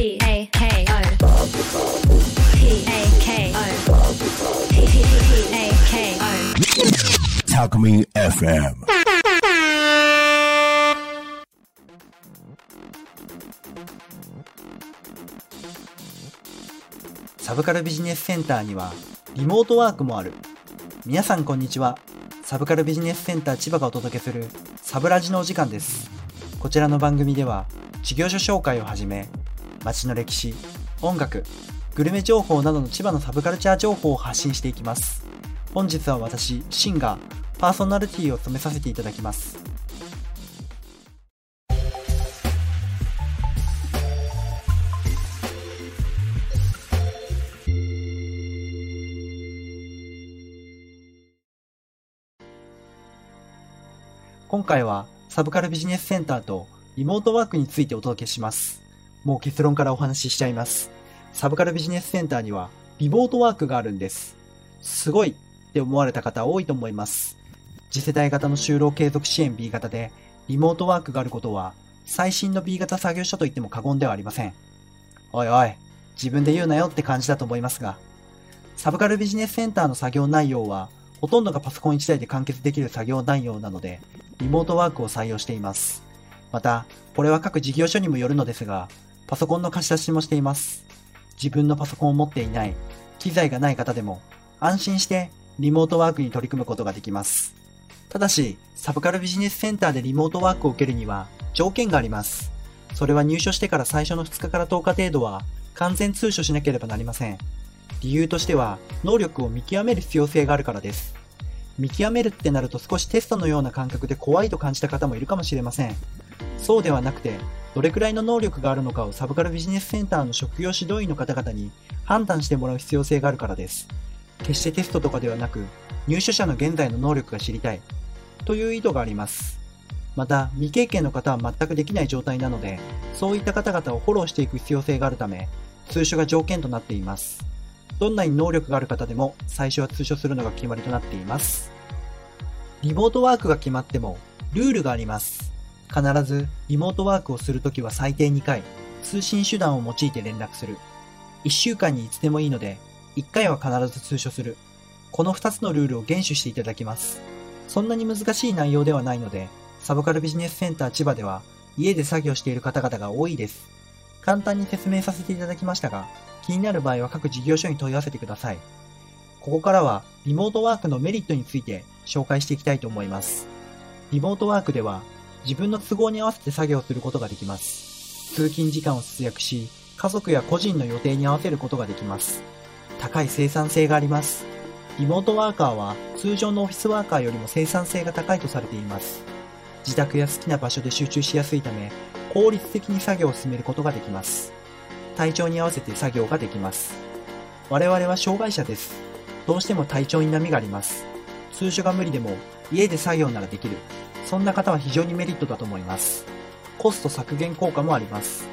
P A K O P A K O P A K O Talkme FM. サブカルビジネスセンターにはリモートワークもある。皆さんこんにちは。サブカルビジネスセンター千葉がお届けするサブラジのお時間です。こちらの番組では事業所紹介をはじめ、街の歴史、音楽、グルメ情報などの千葉のサブカルチャー情報を発信していきます。本日は私、シンがパーソナリティを務めさせていただきます。今回はサブカルビジネスセンターとリモートワークについてお届けします。もう結論からお話ししちゃいます。サブカルビジネスセンターにはリモートワークがあるんです。すごいって思われた方多いと思います。次世代型の就労継続支援 B 型でリモートワークがあることは最新の B 型作業所と言っても過言ではありません。おいおい、自分で言うなよって感じだと思いますが、サブカルビジネスセンターの作業内容はほとんどがパソコン1台で完結できる作業内容なので、リモートワークを採用しています。また、これは各事業所にもよるのですが、パソコンの貸し出しもしています。自分のパソコンを持っていない、機材がない方でも、安心してリモートワークに取り組むことができます。ただし、サブカルビジネスセンターでリモートワークを受けるには条件があります。それは入所してから最初の2日から10日程度は完全通所しなければなりません。理由としては、能力を見極める必要性があるからです。見極めるってなると少しテストのような感覚で怖いと感じた方もいるかもしれません。そうではなくて、どれくらいの能力があるのかをサブカルビジネスセンターの職業指導員の方々に判断してもらう必要性があるからです。決してテストとかではなく、入所者の現在の能力が知りたい、という意図があります。また、未経験の方は全くできない状態なので、そういった方々をフォローしていく必要性があるため、通所が条件となっています。どんなに能力がある方でも最初は通所するのが決まりとなっています。リモートワークが決まってもルールがあります。必ずリモートワークをするときは最低2回、通信手段を用いて連絡する。1週間にいつでもいいので、1回は必ず通所する。この2つのルールを厳守していただきます。そんなに難しい内容ではないので、サブカルビジネスセンター千葉では家で作業している方々が多いです。簡単に説明させていただきましたが、気になる場合は各事業所に問い合わせてください。ここからはリモートワークのメリットについて紹介していきたいと思います。リモートワークでは自分の都合に合わせて作業することができます。通勤時間を節約し、家族や個人の予定に合わせることができます。高い生産性があります。リモートワーカーは通常のオフィスワーカーよりも生産性が高いとされています。自宅や好きな場所で集中しやすいため、効率的に作業を進めることができます。体調に合わせて作業ができます。我々は障害者です。どうしても体調に波があります。通所が無理でも家で作業ならできる。そんな方は非常にメリットだと思います。コスト削減効果もあります。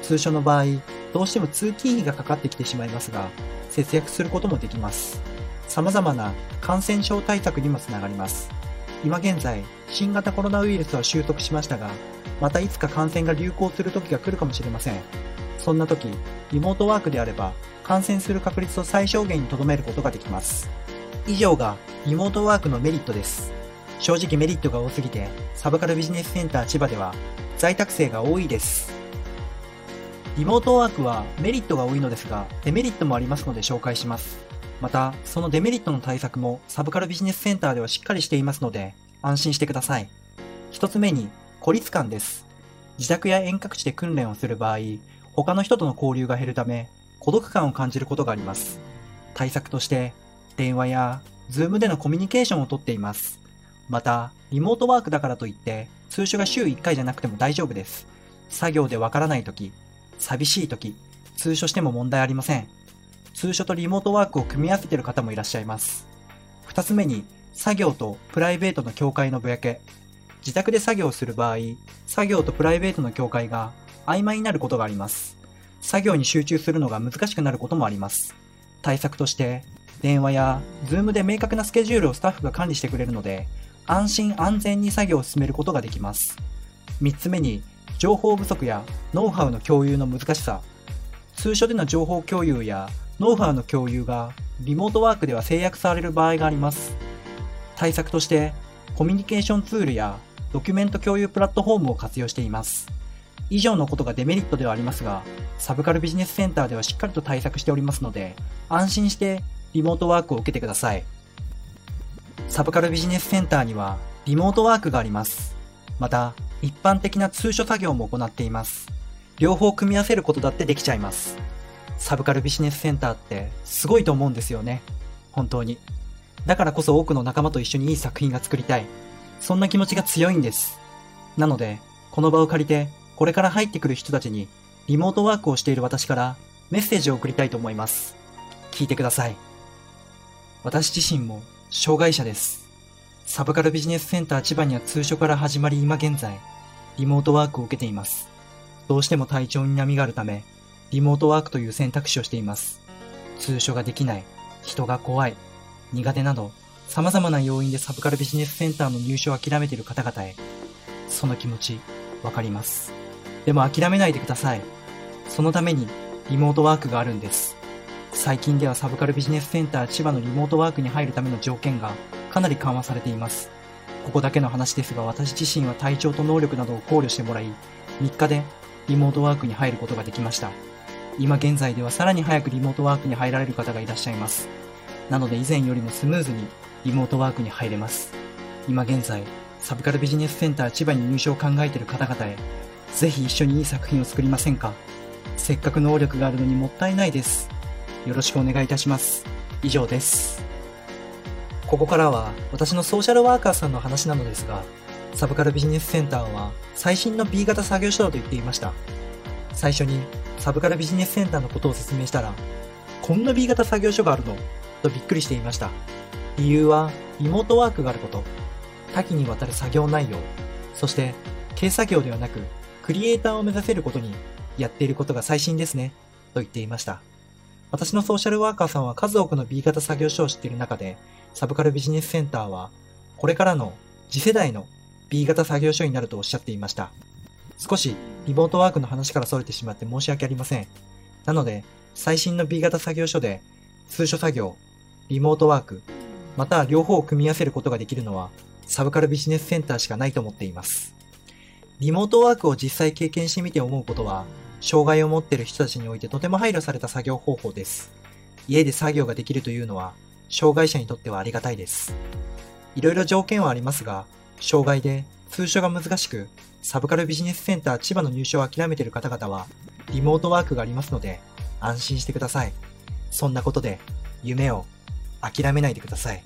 通所の場合、どうしても通勤費がかかってきてしまいますが、節約することもできます。様々な感染症対策にもつながります。今現在、新型コロナウイルスは収束しましたが、またいつか感染が流行する時が来るかもしれません。そんな時、リモートワークであれば、感染する確率を最小限に留めることができます。以上がリモートワークのメリットです。正直メリットが多すぎて、サブカルビジネスセンター千葉では在宅生が多いです。リモートワークはメリットが多いのですが、デメリットもありますので紹介します。また、そのデメリットの対策もサブカルビジネスセンターではしっかりしていますので、安心してください。一つ目に、孤立感です。自宅や遠隔地で訓練をする場合、他の人との交流が減るため、孤独感を感じることがあります。対策として、電話や、 Zoom でのコミュニケーションをとっています。また、リモートワークだからといって、通所が週1回じゃなくても大丈夫です。作業でわからないとき、寂しいとき、通所しても問題ありません。通所とリモートワークを組み合わせている方もいらっしゃいます。二つ目に、作業とプライベートの境界のぼやけ。自宅で作業する場合、作業とプライベートの境界が曖昧になることがあります。作業に集中するのが難しくなることもあります。対策として、電話や Zoom で明確なスケジュールをスタッフが管理してくれるので、安心安全に作業を進めることができます。三つ目に、情報不足やノウハウの共有の難しさ。通所での情報共有やノウハウの共有がリモートワークでは制約される場合があります。対策としてコミュニケーションツールやドキュメント共有プラットフォームを活用しています。以上のことがデメリットではありますが、サブカルビジネスセンターではしっかりと対策しておりますので、安心してリモートワークを受けてください。サブカルビジネスセンターにはリモートワークがあります。また、一般的な通所作業も行っています。両方組み合わせることだってできちゃいます。サブカルビジネスセンターってすごいと思うんですよね。本当に。だからこそ多くの仲間と一緒にいい作品が作りたい。そんな気持ちが強いんです。なので、この場を借りて、これから入ってくる人たちに、リモートワークをしている私からメッセージを送りたいと思います。聞いてください。私自身も障害者です。サブカルビジネスセンター千葉には通所から始まり今現在、リモートワークを受けています。どうしても体調に波があるため、リモートワークという選択肢をしています。通所ができない、人が怖い、苦手など、様々な要因でサブカルビジネスセンターの入所を諦めている方々へ、その気持ち、わかります。でも諦めないでください。そのために、リモートワークがあるんです。最近ではサブカルビジネスセンター千葉のリモートワークに入るための条件がかなり緩和されています。ここだけの話ですが私自身は体調と能力などを考慮してもらい、3日でリモートワークに入ることができました。今現在ではさらに早くリモートワークに入られる方がいらっしゃいます。なので以前よりもスムーズにリモートワークに入れます。今現在、サブカルビジネスセンター千葉に入所を考えている方々へ、ぜひ一緒にいい作品を作りませんか？せっかく能力があるのにもったいないです。よろしくお願いいたします。以上です。ここからは私のソーシャルワーカーさんの話なのですが、サブカルビジネスセンターは最新の B 型作業所だと言っていました。最初にサブカルビジネスセンターのことを説明したら、こんな B 型作業所があるの？とびっくりしていました。理由はリモートワークがあること、多岐にわたる作業内容、そして軽作業ではなくクリエイターを目指せることにやっていることが最新ですね、と言っていました。私のソーシャルワーカーさんは数多くの B 型作業所を知っている中で、サブカルビジネスセンターは、これからの次世代の B 型作業所になるとおっしゃっていました。少しリモートワークの話から逸れてしまって申し訳ありません。なので、最新の B 型作業所で、通所作業、リモートワーク、また両方を組み合わせることができるのは、サブカルビジネスセンターしかないと思っています。リモートワークを実際経験してみて思うことは、障害を持っている人たちにおいてとても配慮された作業方法です。家で作業ができるというのは、障害者にとってはありがたいです。いろいろ条件はありますが、障害で通所が難しく、サブカルビジネスセンター千葉の入所を諦めている方々は、リモートワークがありますので、安心してください。そんなことで、夢を諦めないでください。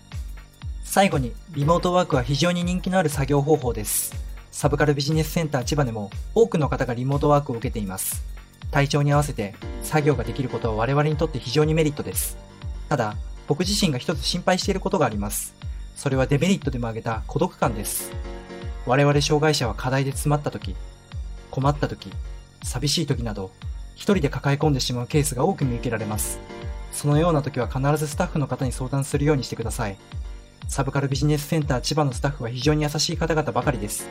最後に、リモートワークは非常に人気のある作業方法です。サブカルビジネスセンター千葉でも多くの方がリモートワークを受けています。体調に合わせて作業ができることは我々にとって非常にメリットです。ただ、僕自身が一つ心配していることがあります。それはデメリットでも挙げた孤独感です。我々障害者は課題で詰まった時、困った時、寂しい時など、一人で抱え込んでしまうケースが多く見受けられます。そのような時は必ずスタッフの方に相談するようにしてください。サブカルビジネスセンター千葉のスタッフは非常に優しい方々ばかりです。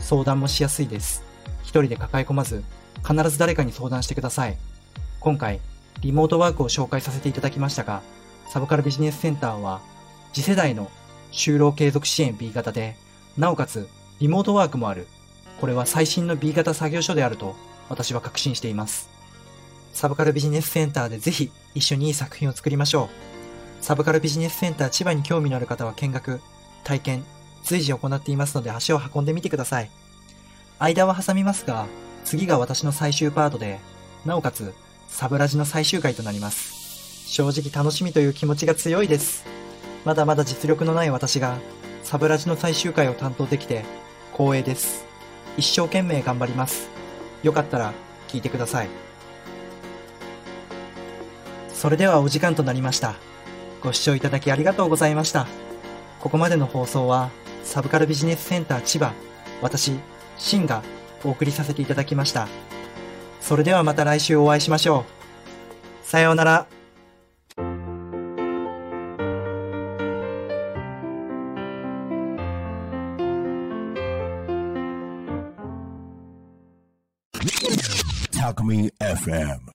相談もしやすいです。一人で抱え込まず、必ず誰かに相談してください。今回、リモートワークを紹介させていただきましたが、サブカルビジネスセンターは、次世代の就労継続支援 B 型で、なおかつ、リモートワークもある。これは最新の B 型作業所であると、私は確信しています。サブカルビジネスセンターでぜひ、一緒にいい作品を作りましょう。サブカルビジネスセンター千葉に興味のある方は見学、体験、随時行っていますので足を運んでみてください。間は挟みますが、次が私の最終パートで、なおかつ、サブラジの最終回となります。正直楽しみという気持ちが強いです。まだまだ実力のない私が、サブラジの最終回を担当できて、光栄です。一生懸命頑張ります。よかったら、聞いてください。それではお時間となりました。ご視聴いただきありがとうございました。ここまでの放送は、サブカルビジネスセンター千葉、私、シンがお送りさせていただきました。それではまた来週お会いしましょう。さようなら。Talk Me FM.